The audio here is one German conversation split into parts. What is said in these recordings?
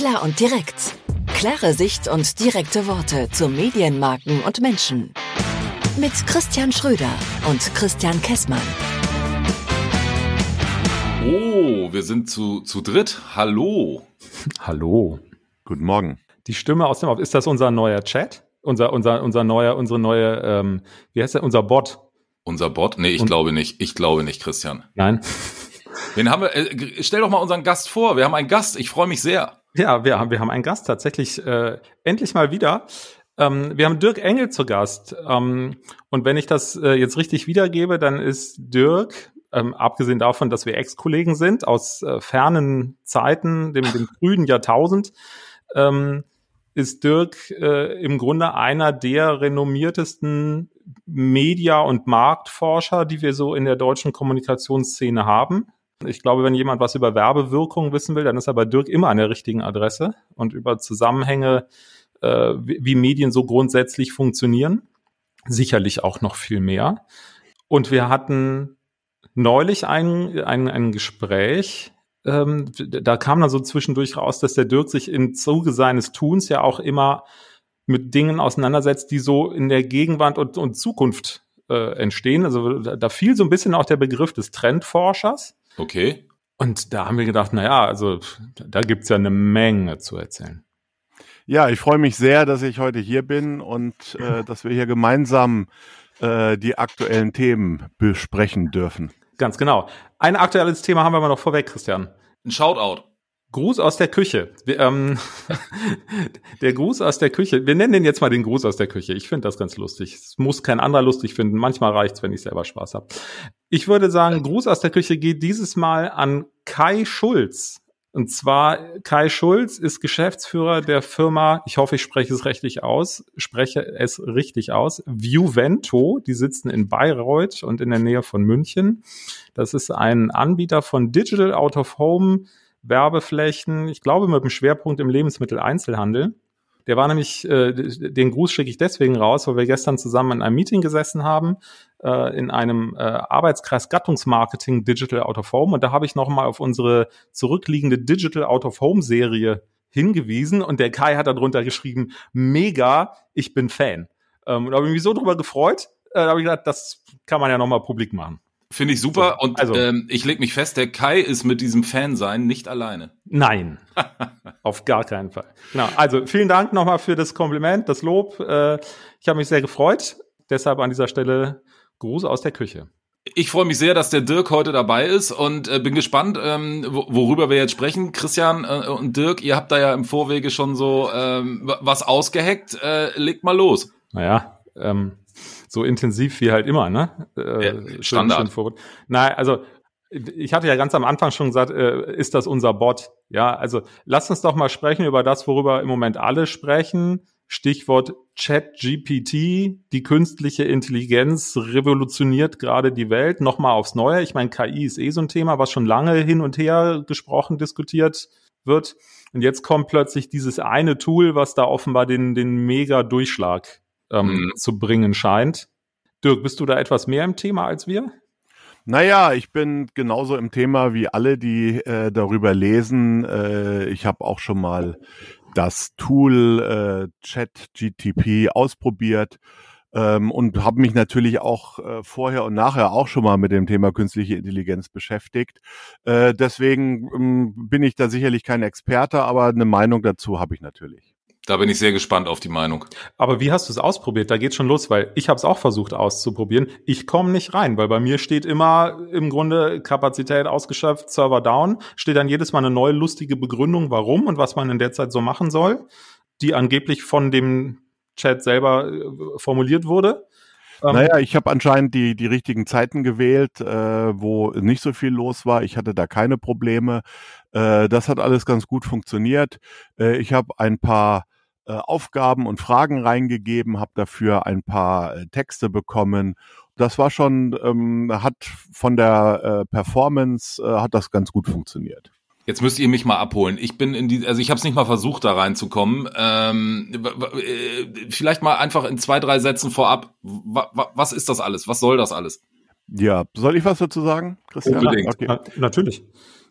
Klar und direkt. Klare Sicht und direkte Worte zu Medienmarken und Menschen. Mit Christian Schröder und Christian Kessmann. Oh, wir sind zu, zu dritt. Hallo. Hallo. Guten Morgen. Die Stimme aus dem Off, ist das unser neuer Chat? Unser, unser, unser neuer, unsere neue, ähm, wie heißt der, unser Bot? Unser Bot? Nee, ich und, glaube nicht. Ich glaube nicht, Christian. Nein. Wen haben wir? Äh, stell doch mal unseren Gast vor. Wir haben einen Gast. Ich freue mich sehr. Ja, wir haben, wir haben einen Gast tatsächlich äh, endlich mal wieder. Ähm, wir haben Dirk Engel zu Gast. Ähm, und wenn ich das äh, jetzt richtig wiedergebe, dann ist Dirk, ähm, abgesehen davon, dass wir Ex-Kollegen sind aus äh, fernen Zeiten, dem, dem frühen Jahrtausend, ähm, ist Dirk äh, im Grunde einer der renommiertesten Media- und Marktforscher, die wir so in der deutschen Kommunikationsszene haben. Ich glaube, wenn jemand was über Werbewirkung wissen will, dann ist aber Dirk immer an der richtigen Adresse und über Zusammenhänge, äh, wie Medien so grundsätzlich funktionieren. Sicherlich auch noch viel mehr. Und wir hatten neulich ein, ein, ein Gespräch, ähm, da kam dann so zwischendurch raus, dass der Dirk sich im Zuge seines Tuns ja auch immer mit Dingen auseinandersetzt, die so in der Gegenwart und, und Zukunft äh, entstehen. Also da, da fiel so ein bisschen auch der Begriff des Trendforschers. Okay. Und da haben wir gedacht, na ja, also da gibt's ja eine Menge zu erzählen. Ja, ich freue mich sehr, dass ich heute hier bin und äh, dass wir hier gemeinsam äh, die aktuellen Themen besprechen dürfen. Ganz genau. Ein aktuelles Thema haben wir mal noch vorweg, Christian. Ein Shoutout. Gruß aus der Küche. Wir, ähm, der Gruß aus der Küche. Wir nennen den jetzt mal den Gruß aus der Küche. Ich finde das ganz lustig. Es muss kein anderer lustig finden. Manchmal reicht's, wenn ich selber Spaß habe. Ich würde sagen, Gruß aus der Küche geht dieses Mal an Kai Schulz. Und zwar Kai Schulz ist Geschäftsführer der Firma, ich hoffe, ich spreche es richtig aus, spreche es richtig aus, Viewvento. Die sitzen in Bayreuth und in der Nähe von München. Das ist ein Anbieter von Digital Out of Home Werbeflächen, ich glaube mit dem Schwerpunkt im Lebensmitteleinzelhandel. Der war nämlich, äh, den Gruß schicke ich deswegen raus, weil wir gestern zusammen in einem Meeting gesessen haben, äh, in einem äh, Arbeitskreis Gattungsmarketing Digital Out of Home. Und da habe ich nochmal auf unsere zurückliegende Digital Out of Home Serie hingewiesen. Und der Kai hat darunter geschrieben, mega, ich bin Fan. Ähm, und da habe ich mich so drüber gefreut, äh, da habe ich gedacht, das kann man ja nochmal publik machen. Finde ich super so, und also, ähm, ich leg mich fest, der Kai ist mit diesem Fansein nicht alleine. Nein, auf gar keinen Fall. Genau. Also vielen Dank nochmal für das Kompliment, das Lob. Äh, ich habe mich sehr gefreut. Deshalb an dieser Stelle Gruß aus der Küche. Ich freue mich sehr, dass der Dirk heute dabei ist und äh, bin gespannt, ähm, worüber wir jetzt sprechen. Christian äh, und Dirk, ihr habt da ja im Vorwege schon so ähm, was ausgeheckt. Äh, legt mal los. Naja, ähm, so intensiv wie halt immer, ne? Äh, ja, Standard. Schön, Nein, also ich hatte ja ganz am Anfang schon gesagt, äh, ist das unser Bot? Ja, also lass uns doch mal sprechen über das, worüber im Moment alle sprechen. Stichwort ChatGPT, die künstliche Intelligenz revolutioniert gerade die Welt nochmal aufs Neue. Ich meine, KI ist eh so ein Thema, was schon lange hin und her gesprochen, diskutiert wird. Und jetzt kommt plötzlich dieses eine Tool, was da offenbar den, den mega Durchschlag ähm, mhm. zu bringen scheint. Dirk, bist du da etwas mehr im Thema als wir? Naja, ich bin genauso im Thema wie alle, die äh, darüber lesen. Äh, ich habe auch schon mal das Tool äh, ChatGTP ausprobiert ähm, und habe mich natürlich auch äh, vorher und nachher auch schon mal mit dem Thema künstliche Intelligenz beschäftigt. Äh, deswegen ähm, bin ich da sicherlich kein Experte, aber eine Meinung dazu habe ich natürlich. Da bin ich sehr gespannt auf die Meinung. Aber wie hast du es ausprobiert? Da geht's schon los, weil ich habe es auch versucht auszuprobieren. Ich komme nicht rein, weil bei mir steht immer im Grunde Kapazität ausgeschöpft, Server down. Steht dann jedes Mal eine neue lustige Begründung, warum und was man in der Zeit so machen soll, die angeblich von dem Chat selber äh, formuliert wurde. Ähm, naja, ich habe anscheinend die, die richtigen Zeiten gewählt, äh, wo nicht so viel los war. Ich hatte da keine Probleme. Äh, das hat alles ganz gut funktioniert. Äh, ich habe ein paar äh, Aufgaben und Fragen reingegeben, habe dafür ein paar äh, Texte bekommen. Das war schon, ähm, hat von der äh, Performance, äh, hat das ganz gut funktioniert. Jetzt müsst ihr mich mal abholen. Ich bin in die, also ich habe es nicht mal versucht, da reinzukommen. Ähm, äh, vielleicht mal einfach in zwei, drei Sätzen vorab. Was ist das alles? Was soll das alles? Ja, soll ich was dazu sagen, Christian? Unbedingt. Okay. Na, natürlich.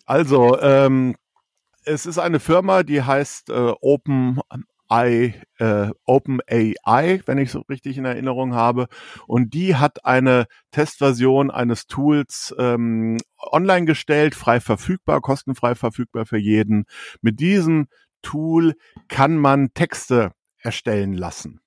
Also, ähm, es ist eine Firma, die heißt äh, Open I, äh, OpenAI, wenn ich so richtig in Erinnerung habe. Und die hat eine Testversion eines Tools ähm, online gestellt, frei verfügbar, kostenfrei verfügbar für jeden. Mit diesem Tool kann man Texte erstellen lassen.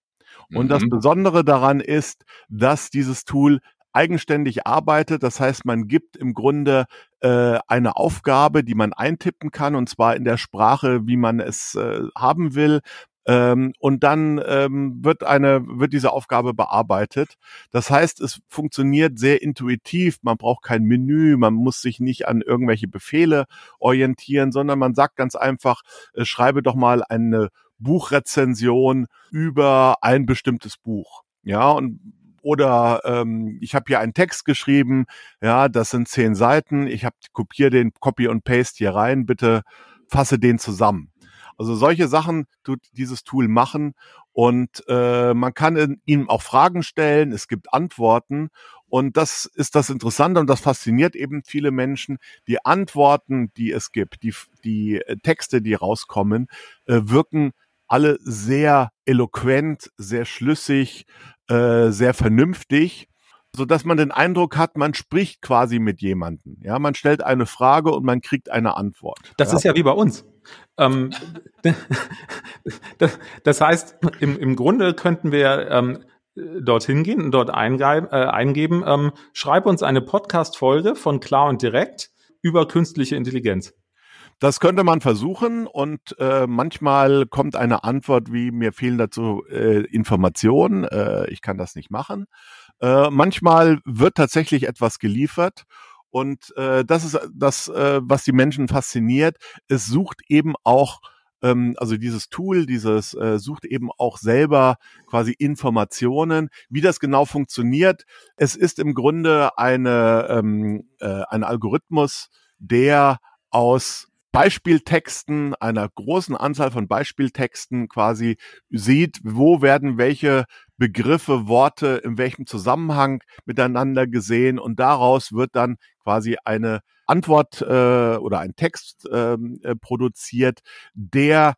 Und mhm. das Besondere daran ist, dass dieses Tool eigenständig arbeitet. Das heißt, man gibt im Grunde äh, eine Aufgabe, die man eintippen kann, und zwar in der Sprache, wie man es äh, haben will. Ähm, und dann ähm, wird eine wird diese Aufgabe bearbeitet. Das heißt, es funktioniert sehr intuitiv. Man braucht kein Menü, man muss sich nicht an irgendwelche Befehle orientieren, sondern man sagt ganz einfach: äh, Schreibe doch mal eine Buchrezension über ein bestimmtes Buch. Ja, und oder ähm, ich habe hier einen Text geschrieben, ja, das sind zehn Seiten, ich habe kopiere den Copy und Paste hier rein, bitte fasse den zusammen. Also solche Sachen tut dieses Tool machen und äh, man kann ihm auch Fragen stellen, es gibt Antworten und das ist das Interessante und das fasziniert eben viele Menschen. Die Antworten, die es gibt, die, die äh, Texte, die rauskommen, äh, wirken alle sehr eloquent, sehr schlüssig, äh, sehr vernünftig, so dass man den Eindruck hat, man spricht quasi mit jemandem. Ja, man stellt eine Frage und man kriegt eine Antwort. Das ja. ist ja wie bei uns. Ähm, das heißt, im, im Grunde könnten wir ähm, dorthin gehen und dort eingeben, äh, eingeben ähm, schreib uns eine Podcast-Folge von Klar und Direkt über künstliche Intelligenz. Das könnte man versuchen und äh, manchmal kommt eine Antwort wie mir fehlen dazu äh, Informationen, äh, ich kann das nicht machen. Äh, manchmal wird tatsächlich etwas geliefert und äh, das ist das, äh, was die Menschen fasziniert. Es sucht eben auch ähm, also dieses Tool, dieses äh, sucht eben auch selber quasi Informationen, wie das genau funktioniert. Es ist im Grunde eine ähm, äh, ein Algorithmus, der aus Beispieltexten, einer großen Anzahl von Beispieltexten quasi sieht, wo werden welche Begriffe, Worte in welchem Zusammenhang miteinander gesehen und daraus wird dann quasi eine Antwort äh, oder ein Text ähm, äh, produziert, der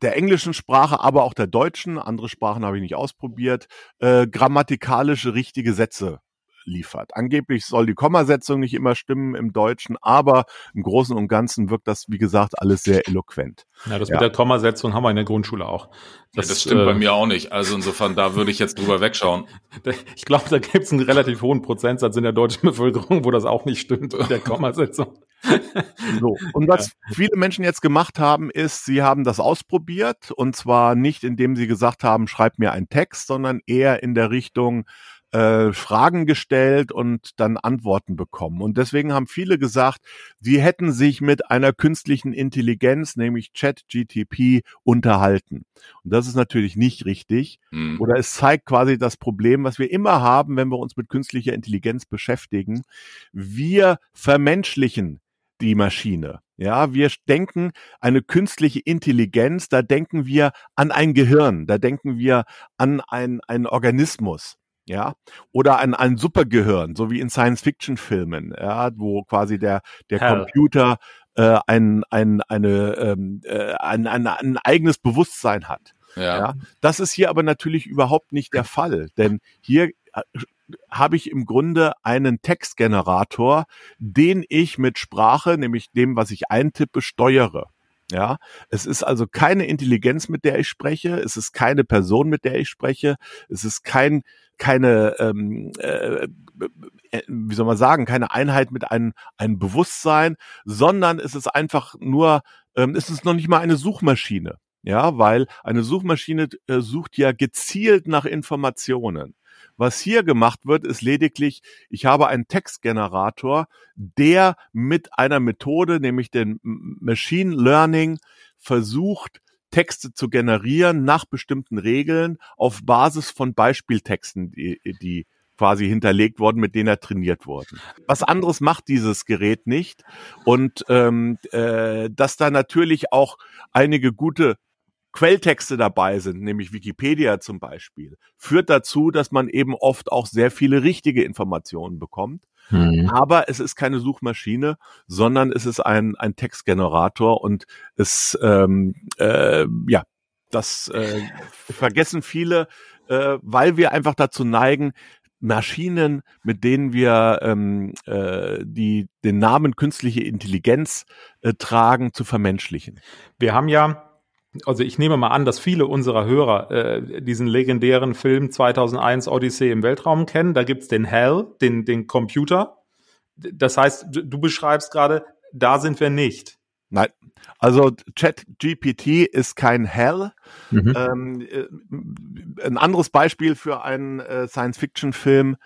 der englischen Sprache, aber auch der deutschen, andere Sprachen habe ich nicht ausprobiert, äh, grammatikalische richtige Sätze liefert. Angeblich soll die Kommasetzung nicht immer stimmen im Deutschen, aber im Großen und Ganzen wirkt das, wie gesagt, alles sehr eloquent. Ja, das ja. mit der Kommasetzung haben wir in der Grundschule auch. Das, ja, das stimmt äh, bei mir auch nicht. Also insofern, da würde ich jetzt drüber wegschauen. Ich glaube, da gibt es einen relativ hohen Prozentsatz in der deutschen Bevölkerung, wo das auch nicht stimmt mit der Kommasetzung. So. Und was ja. viele Menschen jetzt gemacht haben, ist, sie haben das ausprobiert und zwar nicht, indem sie gesagt haben, schreib mir einen Text, sondern eher in der Richtung, äh, Fragen gestellt und dann Antworten bekommen. Und deswegen haben viele gesagt, sie hätten sich mit einer künstlichen Intelligenz, nämlich ChatGTP, unterhalten. Und das ist natürlich nicht richtig. Mhm. Oder es zeigt quasi das Problem, was wir immer haben, wenn wir uns mit künstlicher Intelligenz beschäftigen. Wir vermenschlichen die Maschine. Ja, wir denken eine künstliche Intelligenz, da denken wir an ein Gehirn, da denken wir an ein, einen Organismus ja, oder ein, ein Supergehirn, so wie in Science-Fiction-Filmen, ja, wo quasi der, der Computer äh, ein, ein, eine, ähm, äh, ein, ein, ein eigenes Bewusstsein hat. Ja. ja. Das ist hier aber natürlich überhaupt nicht der Fall, denn hier äh, habe ich im Grunde einen Textgenerator, den ich mit Sprache, nämlich dem, was ich eintippe, steuere. Ja, es ist also keine Intelligenz, mit der ich spreche. Es ist keine Person, mit der ich spreche. Es ist kein, keine, ähm, äh, äh, wie soll man sagen, keine Einheit mit einem, einem Bewusstsein, sondern es ist einfach nur, ähm, es ist noch nicht mal eine Suchmaschine. Ja, weil eine Suchmaschine äh, sucht ja gezielt nach Informationen. Was hier gemacht wird, ist lediglich, ich habe einen Textgenerator, der mit einer Methode, nämlich dem Machine Learning, versucht, Texte zu generieren nach bestimmten Regeln auf Basis von Beispieltexten, die, die quasi hinterlegt worden, mit denen er trainiert worden. Was anderes macht dieses Gerät nicht. Und ähm, äh, dass da natürlich auch einige gute Quelltexte dabei sind, nämlich Wikipedia zum Beispiel, führt dazu, dass man eben oft auch sehr viele richtige Informationen bekommt. Mhm. Aber es ist keine Suchmaschine, sondern es ist ein, ein Textgenerator und es, ähm, äh, ja, das äh, vergessen viele, äh, weil wir einfach dazu neigen, Maschinen, mit denen wir ähm, äh, die den Namen künstliche Intelligenz äh, tragen, zu vermenschlichen. Wir haben ja also ich nehme mal an, dass viele unserer Hörer äh, diesen legendären Film 2001 Odyssee im Weltraum kennen. Da gibt's den Hell, den, den Computer. Das heißt, du, du beschreibst gerade, da sind wir nicht. Nein, also ChatGPT ist kein Hell. Mhm. Ähm, äh, ein anderes Beispiel für einen äh, Science-Fiction-Film,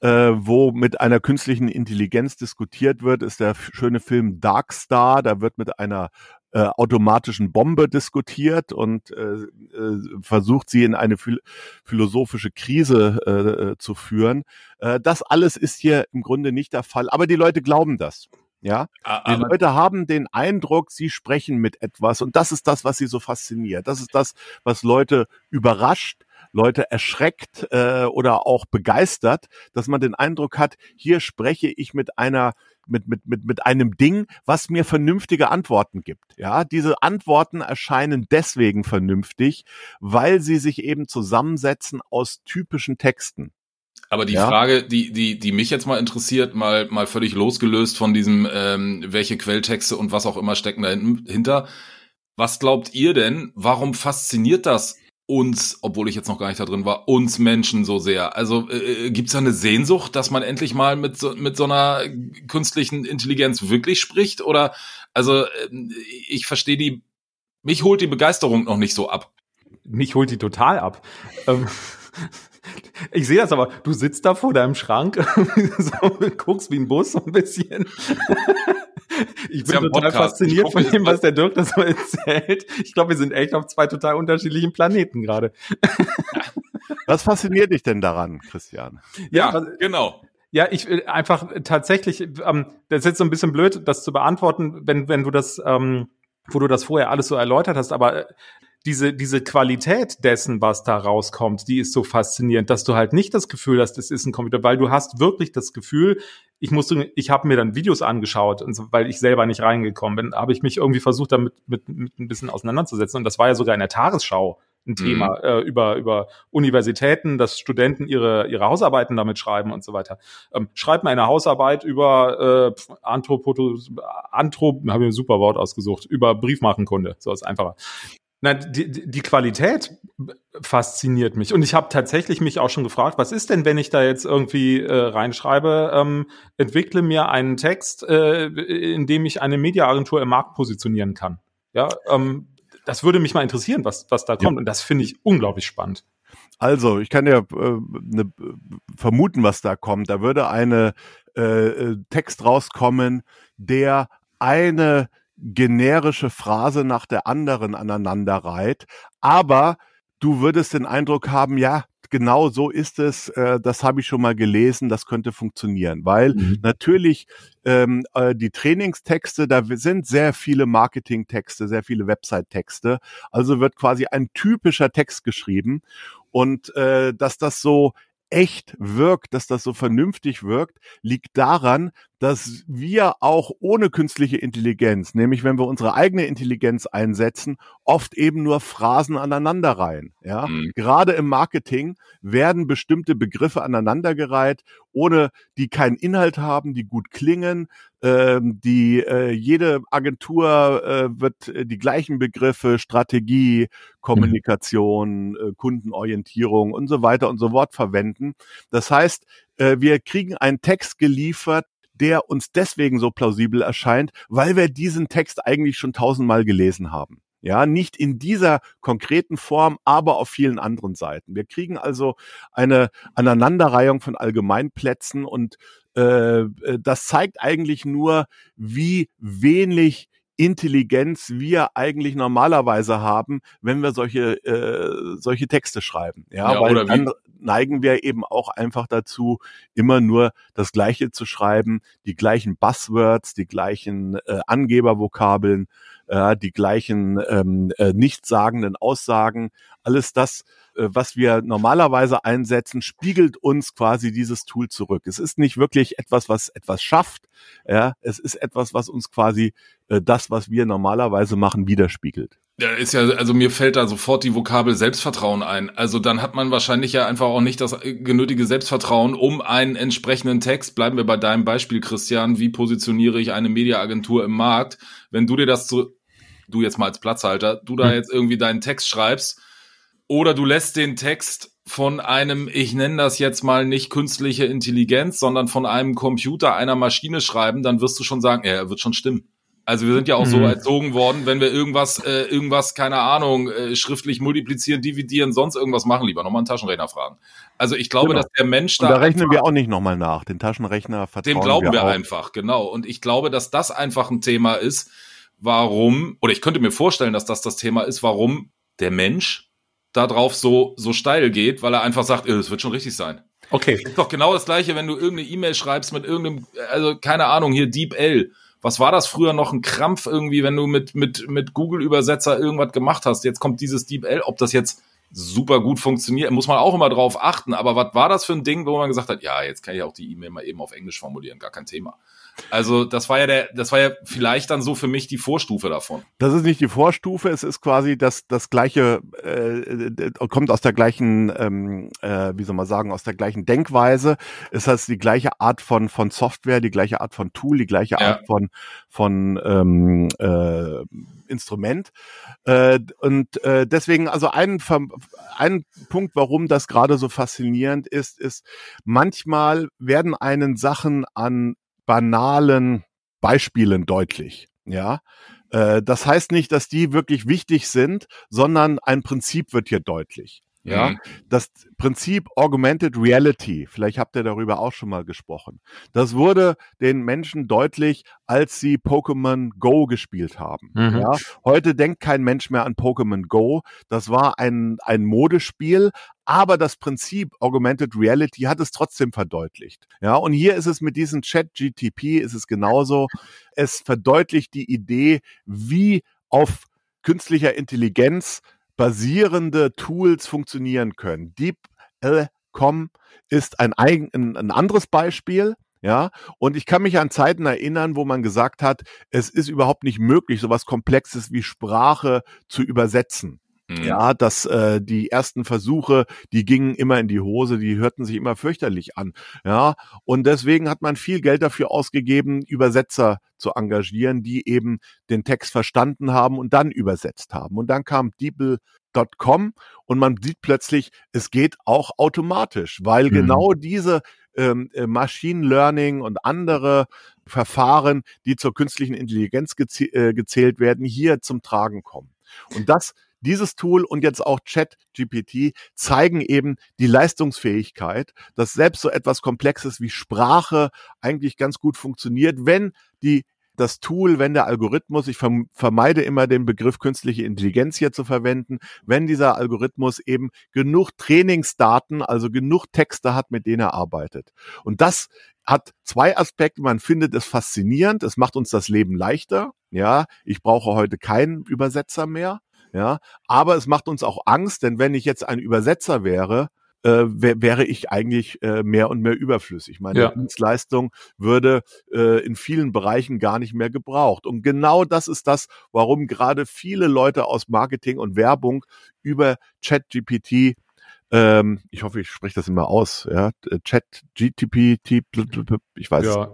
äh, wo mit einer künstlichen Intelligenz diskutiert wird, ist der schöne Film Dark Star. Da wird mit einer äh, automatischen Bombe diskutiert und äh, äh, versucht sie in eine phil philosophische Krise äh, äh, zu führen. Äh, das alles ist hier im Grunde nicht der Fall, aber die Leute glauben das. Ja, aber die Leute haben den Eindruck, sie sprechen mit etwas und das ist das, was sie so fasziniert. Das ist das, was Leute überrascht, Leute erschreckt äh, oder auch begeistert, dass man den Eindruck hat, hier spreche ich mit einer mit, mit, mit, mit einem Ding, was mir vernünftige Antworten gibt. Ja, diese Antworten erscheinen deswegen vernünftig, weil sie sich eben zusammensetzen aus typischen Texten. Aber die ja. Frage, die, die, die mich jetzt mal interessiert, mal, mal völlig losgelöst von diesem, ähm, welche Quelltexte und was auch immer stecken dahinter. Was glaubt ihr denn, warum fasziniert das uns, obwohl ich jetzt noch gar nicht da drin war, uns Menschen so sehr? Also äh, äh gibt es da eine Sehnsucht, dass man endlich mal mit so, mit so einer künstlichen Intelligenz wirklich spricht? Oder also äh, ich verstehe die, mich holt die Begeisterung noch nicht so ab. Mich holt die total ab. Ich sehe das aber, du sitzt da vor deinem Schrank, so, guckst wie ein Bus so ein bisschen. Ich bin total Podcast. fasziniert hoffe, von dem, was der Dirk da so erzählt. Ich glaube, wir sind echt auf zwei total unterschiedlichen Planeten gerade. Was fasziniert dich denn daran, Christian? Ja, ja genau. Ja, ich will einfach tatsächlich, ähm, das ist jetzt so ein bisschen blöd, das zu beantworten, wenn, wenn du das, ähm, wo du das vorher alles so erläutert hast, aber diese, diese Qualität dessen, was da rauskommt, die ist so faszinierend, dass du halt nicht das Gefühl hast, es ist ein Computer, weil du hast wirklich das Gefühl, ich musste, ich habe mir dann Videos angeschaut, und so, weil ich selber nicht reingekommen bin, habe ich mich irgendwie versucht, damit mit, mit ein bisschen auseinanderzusetzen. Und das war ja sogar in der Tagesschau ein Thema mhm. äh, über über Universitäten, dass Studenten ihre ihre Hausarbeiten damit schreiben und so weiter. Ähm, schreibt mal eine Hausarbeit über äh, Anthropoto, Anthrop, habe ich ein super Wort ausgesucht, über Briefmarkenkunde, so ist einfacher. Na, die, die Qualität fasziniert mich. Und ich habe tatsächlich mich auch schon gefragt, was ist denn, wenn ich da jetzt irgendwie äh, reinschreibe, ähm, entwickle mir einen Text, äh, in dem ich eine Mediaagentur im Markt positionieren kann. Ja, ähm, das würde mich mal interessieren, was, was da kommt. Ja. Und das finde ich unglaublich spannend. Also, ich kann ja äh, ne, vermuten, was da kommt. Da würde eine äh, äh Text rauskommen, der eine generische Phrase nach der anderen aneinander reiht. Aber du würdest den Eindruck haben, ja, genau so ist es, äh, das habe ich schon mal gelesen, das könnte funktionieren. Weil mhm. natürlich ähm, äh, die Trainingstexte, da sind sehr viele Marketingtexte, sehr viele Website-Texte. Also wird quasi ein typischer Text geschrieben. Und äh, dass das so echt wirkt, dass das so vernünftig wirkt, liegt daran, dass wir auch ohne künstliche Intelligenz, nämlich wenn wir unsere eigene Intelligenz einsetzen, oft eben nur Phrasen aneinanderreihen. Ja, mhm. gerade im Marketing werden bestimmte Begriffe aneinandergereiht, ohne die keinen Inhalt haben, die gut klingen. Ähm, die äh, jede Agentur äh, wird äh, die gleichen Begriffe Strategie, Kommunikation, mhm. äh, Kundenorientierung und so weiter und so fort verwenden. Das heißt, äh, wir kriegen einen Text geliefert, der uns deswegen so plausibel erscheint, weil wir diesen Text eigentlich schon tausendmal gelesen haben. Ja, nicht in dieser konkreten Form, aber auf vielen anderen Seiten. Wir kriegen also eine Aneinanderreihung von Allgemeinplätzen und äh, äh das zeigt eigentlich nur, wie wenig Intelligenz wir eigentlich normalerweise haben, wenn wir solche äh, solche Texte schreiben. Ja, ja weil dann neigen wir eben auch einfach dazu, immer nur das Gleiche zu schreiben, die gleichen Buzzwords, die gleichen äh, Angebervokabeln, äh, die gleichen ähm, äh, nichtssagenden Aussagen. Alles das was wir normalerweise einsetzen, spiegelt uns quasi dieses Tool zurück. Es ist nicht wirklich etwas, was etwas schafft. Ja, es ist etwas, was uns quasi äh, das, was wir normalerweise machen, widerspiegelt. Ja, ist ja, also mir fällt da sofort die Vokabel Selbstvertrauen ein. Also dann hat man wahrscheinlich ja einfach auch nicht das genötige Selbstvertrauen, um einen entsprechenden Text, bleiben wir bei deinem Beispiel, Christian, wie positioniere ich eine Mediaagentur im Markt? Wenn du dir das zu, du jetzt mal als Platzhalter, du da hm. jetzt irgendwie deinen Text schreibst, oder du lässt den Text von einem, ich nenne das jetzt mal nicht künstliche Intelligenz, sondern von einem Computer, einer Maschine schreiben, dann wirst du schon sagen, ja, er wird schon stimmen. Also wir sind ja auch mhm. so erzogen worden, wenn wir irgendwas, äh, irgendwas, keine Ahnung, äh, schriftlich multiplizieren, dividieren, sonst irgendwas machen, lieber nochmal einen Taschenrechner fragen. Also ich glaube, genau. dass der Mensch da. Und da rechnen wir auch nicht nochmal nach. Den Taschenrechner vertrauen Dem glauben wir, wir einfach, genau. Und ich glaube, dass das einfach ein Thema ist, warum, oder ich könnte mir vorstellen, dass das das Thema ist, warum der Mensch da drauf so, so steil geht, weil er einfach sagt, es wird schon richtig sein. Okay. Ist doch genau das gleiche, wenn du irgendeine E-Mail schreibst mit irgendeinem, also keine Ahnung, hier Deep L was war das früher noch ein Krampf irgendwie, wenn du mit, mit, mit Google-Übersetzer irgendwas gemacht hast? Jetzt kommt dieses DeepL, ob das jetzt super gut funktioniert, muss man auch immer drauf achten. Aber was war das für ein Ding, wo man gesagt hat, ja, jetzt kann ich auch die E-Mail mal eben auf Englisch formulieren, gar kein Thema. Also das war ja der, das war ja vielleicht dann so für mich die Vorstufe davon. Das ist nicht die Vorstufe, es ist quasi das das gleiche, äh, kommt aus der gleichen, ähm, äh, wie soll man sagen, aus der gleichen Denkweise. Es heißt die gleiche Art von von Software, die gleiche Art von Tool, die gleiche ja. Art von von ähm, äh, Instrument. Äh, und äh, deswegen, also ein, ein Punkt, warum das gerade so faszinierend ist, ist, manchmal werden einen Sachen an banalen Beispielen deutlich. Ja, äh, das heißt nicht, dass die wirklich wichtig sind, sondern ein Prinzip wird hier deutlich. Ja, mhm. das Prinzip Augmented Reality, vielleicht habt ihr darüber auch schon mal gesprochen. Das wurde den Menschen deutlich, als sie Pokémon Go gespielt haben. Mhm. Ja, heute denkt kein Mensch mehr an Pokémon Go. Das war ein, ein Modespiel, aber das Prinzip Augmented Reality hat es trotzdem verdeutlicht. Ja, und hier ist es mit diesem Chat GTP ist es genauso. Es verdeutlicht die Idee, wie auf künstlicher Intelligenz basierende Tools funktionieren können. DeepL.com ist ein, ein, ein anderes Beispiel. Ja, und ich kann mich an Zeiten erinnern, wo man gesagt hat, es ist überhaupt nicht möglich, sowas Komplexes wie Sprache zu übersetzen. Mhm. Ja, dass äh, die ersten Versuche, die gingen immer in die Hose, die hörten sich immer fürchterlich an. Ja, und deswegen hat man viel Geld dafür ausgegeben, Übersetzer zu engagieren, die eben den Text verstanden haben und dann übersetzt haben. Und dann kam DeepL.com und man sieht plötzlich, es geht auch automatisch, weil mhm. genau diese ähm, äh, Machine Learning und andere Verfahren, die zur künstlichen Intelligenz äh, gezählt werden, hier zum Tragen kommen. Und das dieses Tool und jetzt auch ChatGPT zeigen eben die Leistungsfähigkeit, dass selbst so etwas Komplexes wie Sprache eigentlich ganz gut funktioniert, wenn die das Tool, wenn der Algorithmus, ich vermeide immer den Begriff künstliche Intelligenz hier zu verwenden, wenn dieser Algorithmus eben genug Trainingsdaten, also genug Texte hat, mit denen er arbeitet. Und das hat zwei Aspekte. Man findet es faszinierend. Es macht uns das Leben leichter. Ja, ich brauche heute keinen Übersetzer mehr. Ja, aber es macht uns auch Angst, denn wenn ich jetzt ein Übersetzer wäre, äh, wär, wäre ich eigentlich äh, mehr und mehr überflüssig. Meine ja. Dienstleistung würde äh, in vielen Bereichen gar nicht mehr gebraucht. Und genau das ist das, warum gerade viele Leute aus Marketing und Werbung über ChatGPT ähm, ich hoffe, ich spreche das immer aus. Ja, Chat, GTP, ich weiß. Ja,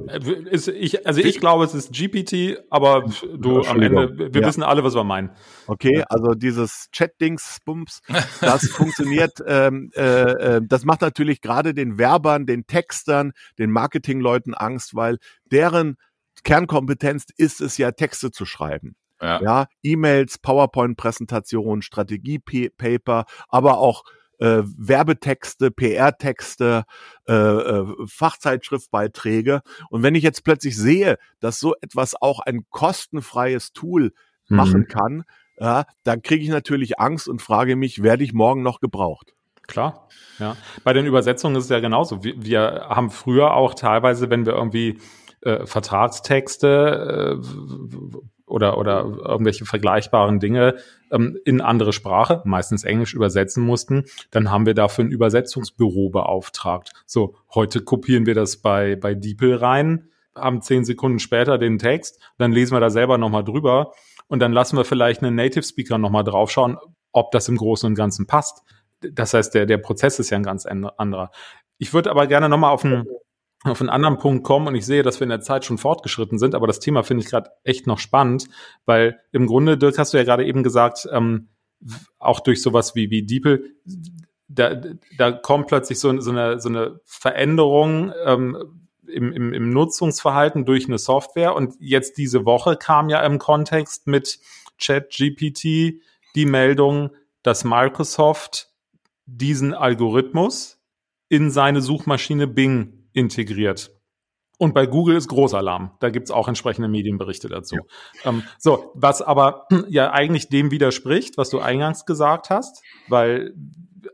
ist, ich, also ich glaube, es ist GPT, aber du am Ende, wir ja. wissen alle, was wir meinen. Okay, also dieses Chat-Dings, Bums, das funktioniert. Ähm, äh, äh, das macht natürlich gerade den Werbern, den Textern, den Marketingleuten Angst, weil deren Kernkompetenz ist es ja, Texte zu schreiben. Ja, ja E-Mails, PowerPoint-Präsentationen, Strategie-Paper, aber auch äh, Werbetexte, PR-Texte, äh, äh, Fachzeitschriftbeiträge. Und wenn ich jetzt plötzlich sehe, dass so etwas auch ein kostenfreies Tool mhm. machen kann, ja, dann kriege ich natürlich Angst und frage mich, werde ich morgen noch gebraucht? Klar, ja. Bei den Übersetzungen ist es ja genauso. Wir, wir haben früher auch teilweise, wenn wir irgendwie äh, Vertragstexte äh, oder, oder irgendwelche vergleichbaren Dinge ähm, in andere Sprache, meistens Englisch, übersetzen mussten, dann haben wir dafür ein Übersetzungsbüro beauftragt. So, heute kopieren wir das bei, bei DeepL rein, haben zehn Sekunden später den Text, dann lesen wir da selber nochmal drüber und dann lassen wir vielleicht einen Native Speaker nochmal draufschauen, ob das im Großen und Ganzen passt. Das heißt, der, der Prozess ist ja ein ganz anderer. Ich würde aber gerne nochmal auf einen, auf einen anderen Punkt kommen und ich sehe, dass wir in der Zeit schon fortgeschritten sind, aber das Thema finde ich gerade echt noch spannend, weil im Grunde, Dirk, hast du ja gerade eben gesagt, ähm, auch durch sowas wie, wie DeepL, da, da kommt plötzlich so, so, eine, so eine Veränderung ähm, im, im, im Nutzungsverhalten durch eine Software. Und jetzt diese Woche kam ja im Kontext mit ChatGPT die Meldung, dass Microsoft diesen Algorithmus in seine Suchmaschine Bing integriert. Und bei Google ist Großalarm. Da gibt's auch entsprechende Medienberichte dazu. Ja. Ähm, so, was aber ja eigentlich dem widerspricht, was du eingangs gesagt hast, weil,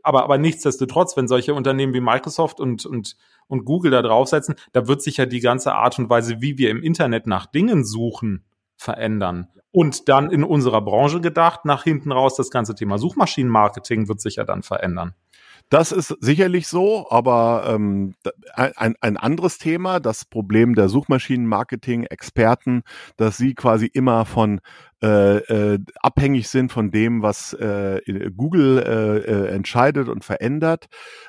aber, aber nichtsdestotrotz, wenn solche Unternehmen wie Microsoft und, und, und Google da draufsetzen, da wird sich ja die ganze Art und Weise, wie wir im Internet nach Dingen suchen, verändern. Und dann in unserer Branche gedacht, nach hinten raus, das ganze Thema Suchmaschinenmarketing wird sich ja dann verändern. Das ist sicherlich so, aber ähm, ein, ein anderes Thema, das Problem der Suchmaschinenmarketing-Experten, dass sie quasi immer von äh, äh, abhängig sind von dem, was äh, Google äh, äh, entscheidet und verändert.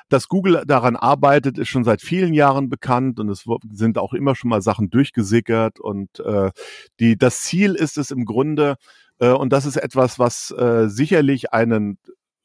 Dass Google daran arbeitet, ist schon seit vielen Jahren bekannt und es sind auch immer schon mal Sachen durchgesickert und äh, die, das Ziel ist es im Grunde, äh, und das ist etwas, was äh, sicherlich einen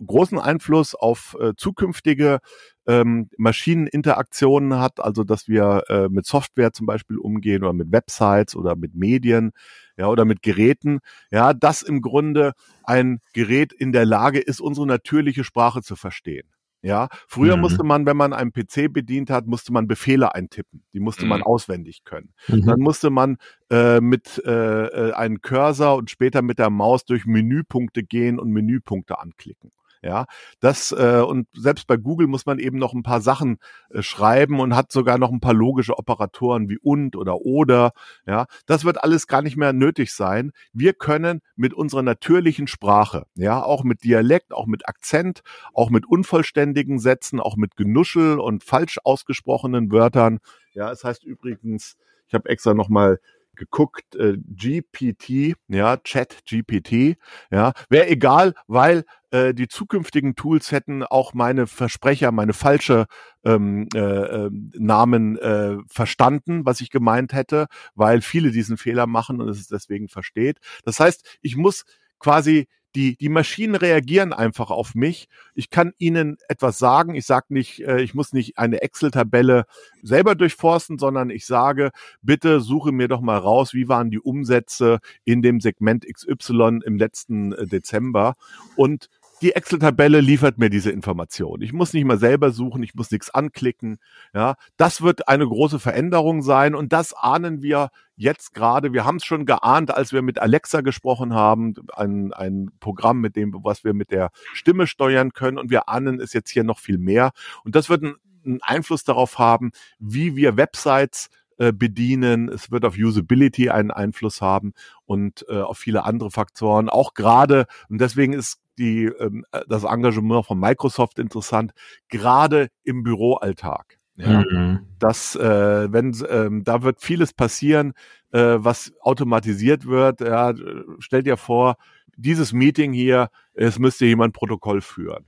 großen Einfluss auf äh, zukünftige ähm, Maschineninteraktionen hat, also dass wir äh, mit Software zum Beispiel umgehen oder mit Websites oder mit Medien, ja, oder mit Geräten, ja, dass im Grunde ein Gerät in der Lage ist, unsere natürliche Sprache zu verstehen. Ja, früher mhm. musste man, wenn man einen PC bedient hat, musste man Befehle eintippen. Die musste mhm. man auswendig können. Mhm. Dann musste man äh, mit äh, äh, einem Cursor und später mit der Maus durch Menüpunkte gehen und Menüpunkte anklicken. Ja, das äh, und selbst bei Google muss man eben noch ein paar Sachen äh, schreiben und hat sogar noch ein paar logische Operatoren wie und oder oder. Ja, das wird alles gar nicht mehr nötig sein. Wir können mit unserer natürlichen Sprache, ja, auch mit Dialekt, auch mit Akzent, auch mit unvollständigen Sätzen, auch mit Genuschel und falsch ausgesprochenen Wörtern. Ja, es heißt übrigens, ich habe extra noch mal geguckt, äh, GPT, ja, Chat GPT, ja, wäre egal, weil äh, die zukünftigen Tools hätten auch meine Versprecher, meine falsche ähm, äh, ähm, Namen äh, verstanden, was ich gemeint hätte, weil viele diesen Fehler machen und es deswegen versteht. Das heißt, ich muss quasi die, die Maschinen reagieren einfach auf mich. Ich kann ihnen etwas sagen. Ich sage nicht, äh, ich muss nicht eine Excel-Tabelle selber durchforsten, sondern ich sage, bitte suche mir doch mal raus, wie waren die Umsätze in dem Segment XY im letzten äh, Dezember. Und die Excel-Tabelle liefert mir diese Information. Ich muss nicht mal selber suchen, ich muss nichts anklicken. Ja, das wird eine große Veränderung sein und das ahnen wir jetzt gerade. Wir haben es schon geahnt, als wir mit Alexa gesprochen haben, ein, ein Programm, mit dem, was wir mit der Stimme steuern können und wir ahnen es jetzt hier noch viel mehr. Und das wird einen Einfluss darauf haben, wie wir Websites äh, bedienen. Es wird auf Usability einen Einfluss haben und äh, auf viele andere Faktoren. Auch gerade, und deswegen ist die, ähm, äh, das Engagement von Microsoft interessant, gerade im Büroalltag. Ja, mhm. Das, äh, wenn ähm, da wird vieles passieren, äh, was automatisiert wird. Ja, stell dir vor, dieses Meeting hier, es müsste jemand Protokoll führen.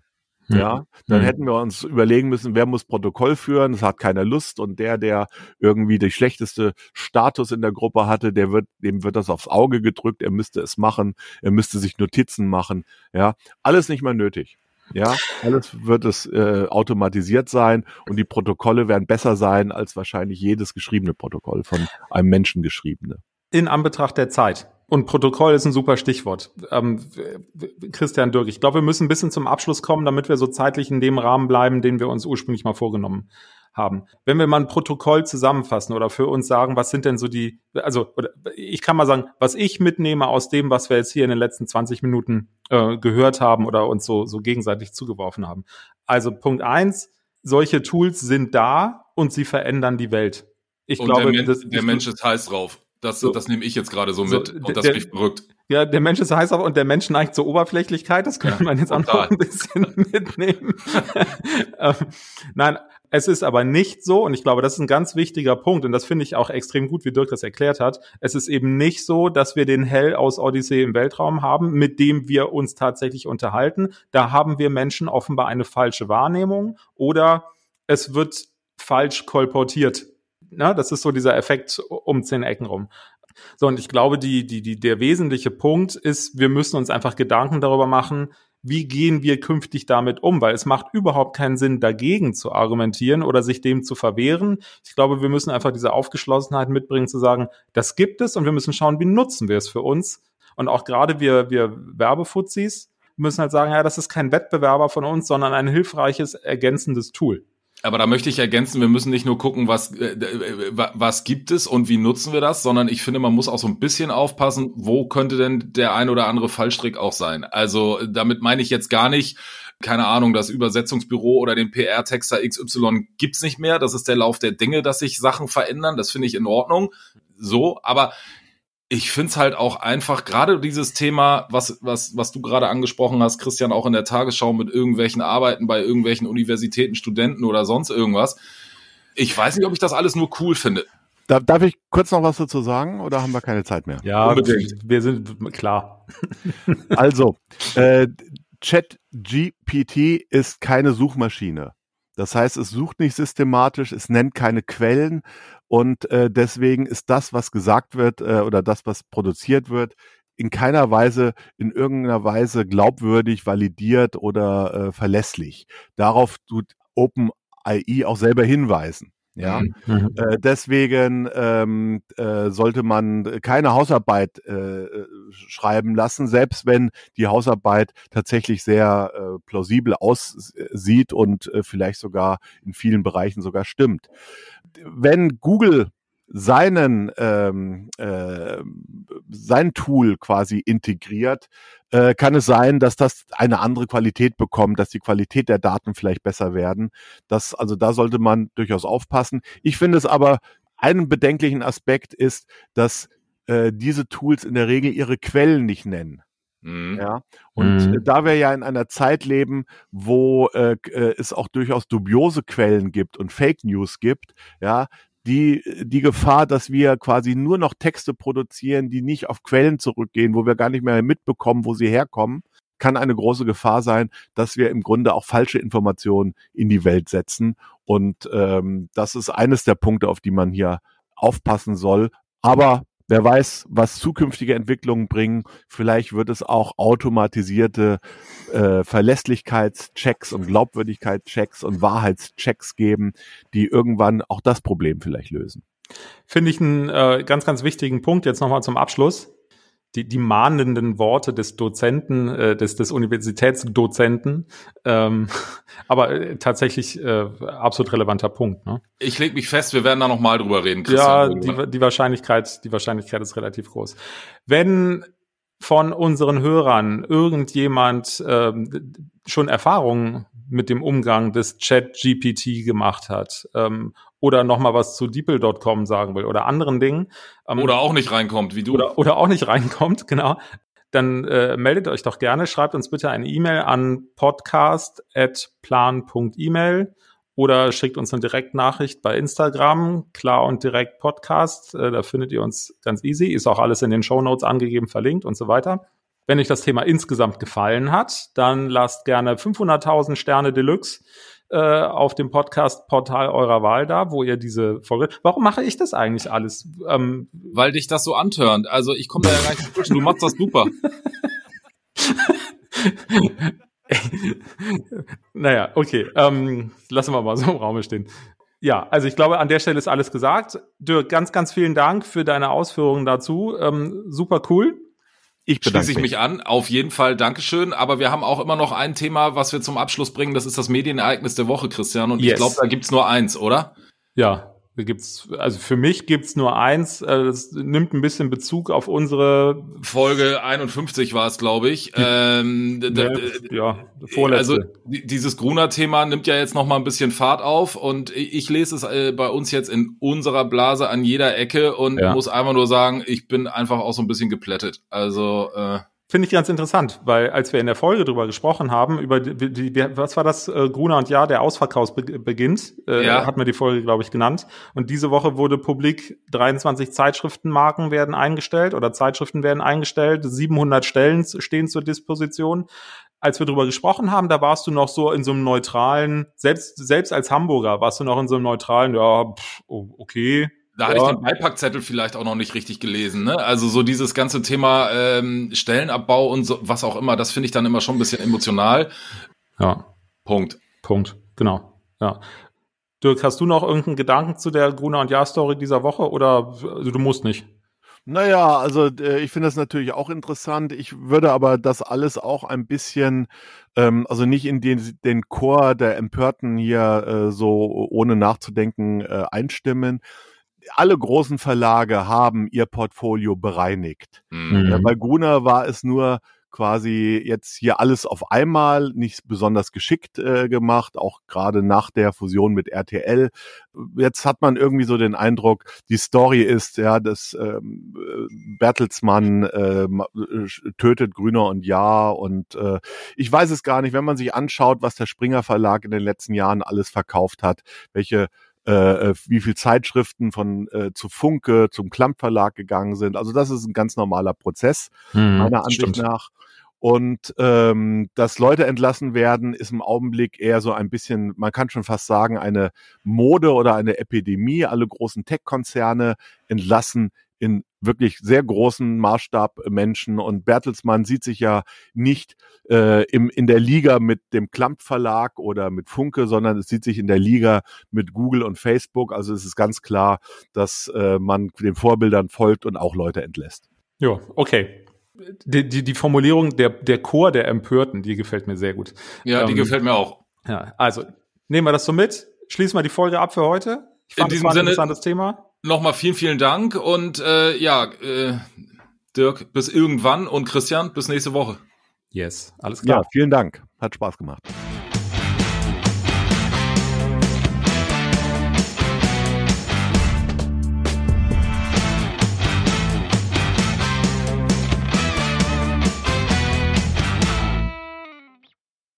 Ja, dann mhm. hätten wir uns überlegen müssen, wer muss Protokoll führen, es hat keiner Lust und der, der irgendwie der schlechteste Status in der Gruppe hatte, der wird, dem wird das aufs Auge gedrückt, er müsste es machen, er müsste sich Notizen machen, ja, alles nicht mehr nötig. Ja, alles wird es äh, automatisiert sein und die Protokolle werden besser sein als wahrscheinlich jedes geschriebene Protokoll von einem Menschen geschriebene. In Anbetracht der Zeit. Und Protokoll ist ein super Stichwort. Ähm, Christian Dirk, ich glaube, wir müssen ein bisschen zum Abschluss kommen, damit wir so zeitlich in dem Rahmen bleiben, den wir uns ursprünglich mal vorgenommen haben. Wenn wir mal ein Protokoll zusammenfassen oder für uns sagen, was sind denn so die, also ich kann mal sagen, was ich mitnehme aus dem, was wir jetzt hier in den letzten 20 Minuten äh, gehört haben oder uns so, so gegenseitig zugeworfen haben. Also Punkt eins, solche Tools sind da und sie verändern die Welt. Ich und glaube, der, Men das, der Mensch ist heiß drauf. Das, so, das nehme ich jetzt gerade so mit so, und das der, mich verrückt. Ja, der Mensch ist heiß und der Mensch neigt zur Oberflächlichkeit. Das könnte ja, man jetzt auch noch ein bisschen mitnehmen. ähm, nein, es ist aber nicht so, und ich glaube, das ist ein ganz wichtiger Punkt, und das finde ich auch extrem gut, wie Dirk das erklärt hat. Es ist eben nicht so, dass wir den Hell aus Odyssey im Weltraum haben, mit dem wir uns tatsächlich unterhalten. Da haben wir Menschen offenbar eine falsche Wahrnehmung oder es wird falsch kolportiert na, das ist so dieser Effekt um zehn Ecken rum. So, und ich glaube, die, die, die, der wesentliche Punkt ist, wir müssen uns einfach Gedanken darüber machen, wie gehen wir künftig damit um? Weil es macht überhaupt keinen Sinn, dagegen zu argumentieren oder sich dem zu verwehren. Ich glaube, wir müssen einfach diese Aufgeschlossenheit mitbringen, zu sagen, das gibt es und wir müssen schauen, wie nutzen wir es für uns. Und auch gerade wir, wir Werbefuzis müssen halt sagen, ja, das ist kein Wettbewerber von uns, sondern ein hilfreiches, ergänzendes Tool. Aber da möchte ich ergänzen, wir müssen nicht nur gucken, was, äh, was gibt es und wie nutzen wir das, sondern ich finde, man muss auch so ein bisschen aufpassen, wo könnte denn der ein oder andere Fallstrick auch sein. Also damit meine ich jetzt gar nicht, keine Ahnung, das Übersetzungsbüro oder den PR-Texter XY gibt's nicht mehr. Das ist der Lauf der Dinge, dass sich Sachen verändern. Das finde ich in Ordnung. So, aber ich find's halt auch einfach, gerade dieses Thema, was, was, was du gerade angesprochen hast, Christian, auch in der Tagesschau mit irgendwelchen Arbeiten bei irgendwelchen Universitäten, Studenten oder sonst irgendwas. Ich weiß nicht, ob ich das alles nur cool finde. Darf, darf ich kurz noch was dazu sagen oder haben wir keine Zeit mehr? Ja, Unbedingt. wir sind klar. Also, äh, ChatGPT ist keine Suchmaschine. Das heißt, es sucht nicht systematisch, es nennt keine Quellen und äh, deswegen ist das, was gesagt wird äh, oder das, was produziert wird, in keiner Weise, in irgendeiner Weise glaubwürdig, validiert oder äh, verlässlich. Darauf tut OpenAI auch selber hinweisen. Ja, mhm. mhm. äh, deswegen ähm, äh, sollte man keine Hausarbeit äh, schreiben lassen, selbst wenn die Hausarbeit tatsächlich sehr äh, plausibel aussieht und äh, vielleicht sogar in vielen Bereichen sogar stimmt. Wenn Google seinen ähm, äh, sein Tool quasi integriert, äh, kann es sein, dass das eine andere Qualität bekommt, dass die Qualität der Daten vielleicht besser werden. Das, also da sollte man durchaus aufpassen. Ich finde es aber einen bedenklichen Aspekt ist, dass äh, diese Tools in der Regel ihre Quellen nicht nennen. Mhm. Ja, und mhm. da wir ja in einer Zeit leben, wo äh, äh, es auch durchaus dubiose Quellen gibt und Fake News gibt, ja, die, die Gefahr, dass wir quasi nur noch Texte produzieren, die nicht auf Quellen zurückgehen, wo wir gar nicht mehr mitbekommen, wo sie herkommen, kann eine große Gefahr sein, dass wir im Grunde auch falsche Informationen in die Welt setzen. Und ähm, das ist eines der Punkte, auf die man hier aufpassen soll. Aber Wer weiß, was zukünftige Entwicklungen bringen. Vielleicht wird es auch automatisierte äh, Verlässlichkeitschecks und Glaubwürdigkeitschecks und Wahrheitschecks geben, die irgendwann auch das Problem vielleicht lösen. Finde ich einen äh, ganz, ganz wichtigen Punkt jetzt nochmal zum Abschluss die, die mahnenden Worte des Dozenten, äh, des, des Universitätsdozenten. Ähm, aber äh, tatsächlich äh, absolut relevanter Punkt. Ne? Ich leg mich fest, wir werden da nochmal drüber reden. Christian, ja, die, die Wahrscheinlichkeit, die Wahrscheinlichkeit ist relativ groß. Wenn von unseren Hörern irgendjemand ähm, schon Erfahrungen mit dem Umgang des Chat GPT gemacht hat ähm, oder noch mal was zu DeepL.com sagen will oder anderen Dingen. Ähm, oder auch nicht reinkommt, wie du. Oder, oder auch nicht reinkommt, genau. Dann äh, meldet euch doch gerne, schreibt uns bitte eine E-Mail an podcast.plan.email oder schickt uns eine Direktnachricht bei Instagram, klar und direkt Podcast. Äh, da findet ihr uns ganz easy. Ist auch alles in den Show Notes angegeben, verlinkt und so weiter. Wenn euch das Thema insgesamt gefallen hat, dann lasst gerne 500.000 Sterne Deluxe äh, auf dem Podcast-Portal eurer Wahl da, wo ihr diese Folge. Warum mache ich das eigentlich alles? Ähm, Weil dich das so antörnt. Also ich komme da ja gar nicht zwischen. Du machst das super. naja, okay. Ähm, lassen wir mal so im Raum stehen. Ja, also ich glaube, an der Stelle ist alles gesagt. Dirk, ganz, ganz vielen Dank für deine Ausführungen dazu. Ähm, super cool. Ich schließe ich mich an. Auf jeden Fall, Dankeschön. Aber wir haben auch immer noch ein Thema, was wir zum Abschluss bringen. Das ist das Medienereignis der Woche, Christian. Und yes. ich glaube, da gibt's nur eins, oder? Ja. Gibt's, also für mich gibt's nur eins, äh, das nimmt ein bisschen Bezug auf unsere Folge 51 war es, glaube ich. Ähm, ja, vorletzte. Also dieses Gruner-Thema nimmt ja jetzt noch mal ein bisschen Fahrt auf und ich lese es äh, bei uns jetzt in unserer Blase an jeder Ecke und ja. muss einfach nur sagen, ich bin einfach auch so ein bisschen geplättet. Also äh, Finde ich ganz interessant, weil als wir in der Folge drüber gesprochen haben, über die, die, was war das, äh, Gruner und Ja, der Ausverkauf be beginnt, äh, ja. hat mir die Folge, glaube ich, genannt. Und diese Woche wurde publik 23 Zeitschriftenmarken werden eingestellt oder Zeitschriften werden eingestellt, 700 Stellen stehen zur Disposition. Als wir drüber gesprochen haben, da warst du noch so in so einem neutralen, selbst, selbst als Hamburger warst du noch in so einem neutralen, ja, pff, okay, da hatte ich den Beipackzettel vielleicht auch noch nicht richtig gelesen. Ne? Also so dieses ganze Thema ähm, Stellenabbau und so, was auch immer, das finde ich dann immer schon ein bisschen emotional. Ja. Punkt. Punkt. Genau. Ja. Dirk, hast du noch irgendeinen Gedanken zu der Gruner und Jahr-Story dieser Woche oder also du musst nicht? Naja, also äh, ich finde das natürlich auch interessant. Ich würde aber das alles auch ein bisschen, ähm, also nicht in den, den Chor der Empörten hier äh, so ohne nachzudenken äh, einstimmen, alle großen Verlage haben ihr Portfolio bereinigt. Mhm. Ja, bei Gruner war es nur quasi jetzt hier alles auf einmal, nicht besonders geschickt äh, gemacht, auch gerade nach der Fusion mit RTL. Jetzt hat man irgendwie so den Eindruck, die Story ist, ja, dass ähm, Bertelsmann äh, tötet Grüner und Ja und äh, ich weiß es gar nicht, wenn man sich anschaut, was der Springer Verlag in den letzten Jahren alles verkauft hat, welche äh, äh, wie viel Zeitschriften von äh, zu Funke zum Klamp Verlag gegangen sind. Also das ist ein ganz normaler Prozess hm, meiner Ansicht stimmt. nach. Und ähm, dass Leute entlassen werden, ist im Augenblick eher so ein bisschen, man kann schon fast sagen, eine Mode oder eine Epidemie. Alle großen Tech-Konzerne entlassen in wirklich sehr großen Maßstab Menschen. Und Bertelsmann sieht sich ja nicht äh, im, in der Liga mit dem Klamp Verlag oder mit Funke, sondern es sieht sich in der Liga mit Google und Facebook. Also es ist ganz klar, dass äh, man den Vorbildern folgt und auch Leute entlässt. Ja, okay. Die, die, die Formulierung der, der Chor der Empörten, die gefällt mir sehr gut. Ja, die ähm, gefällt mir auch. Ja, also nehmen wir das so mit. Schließen wir die Folge ab für heute. Ich fand, in diesem das war ein interessantes Thema nochmal vielen, vielen Dank und äh, ja, äh, Dirk, bis irgendwann und Christian, bis nächste Woche. Yes, alles klar. Ja, vielen Dank. Hat Spaß gemacht.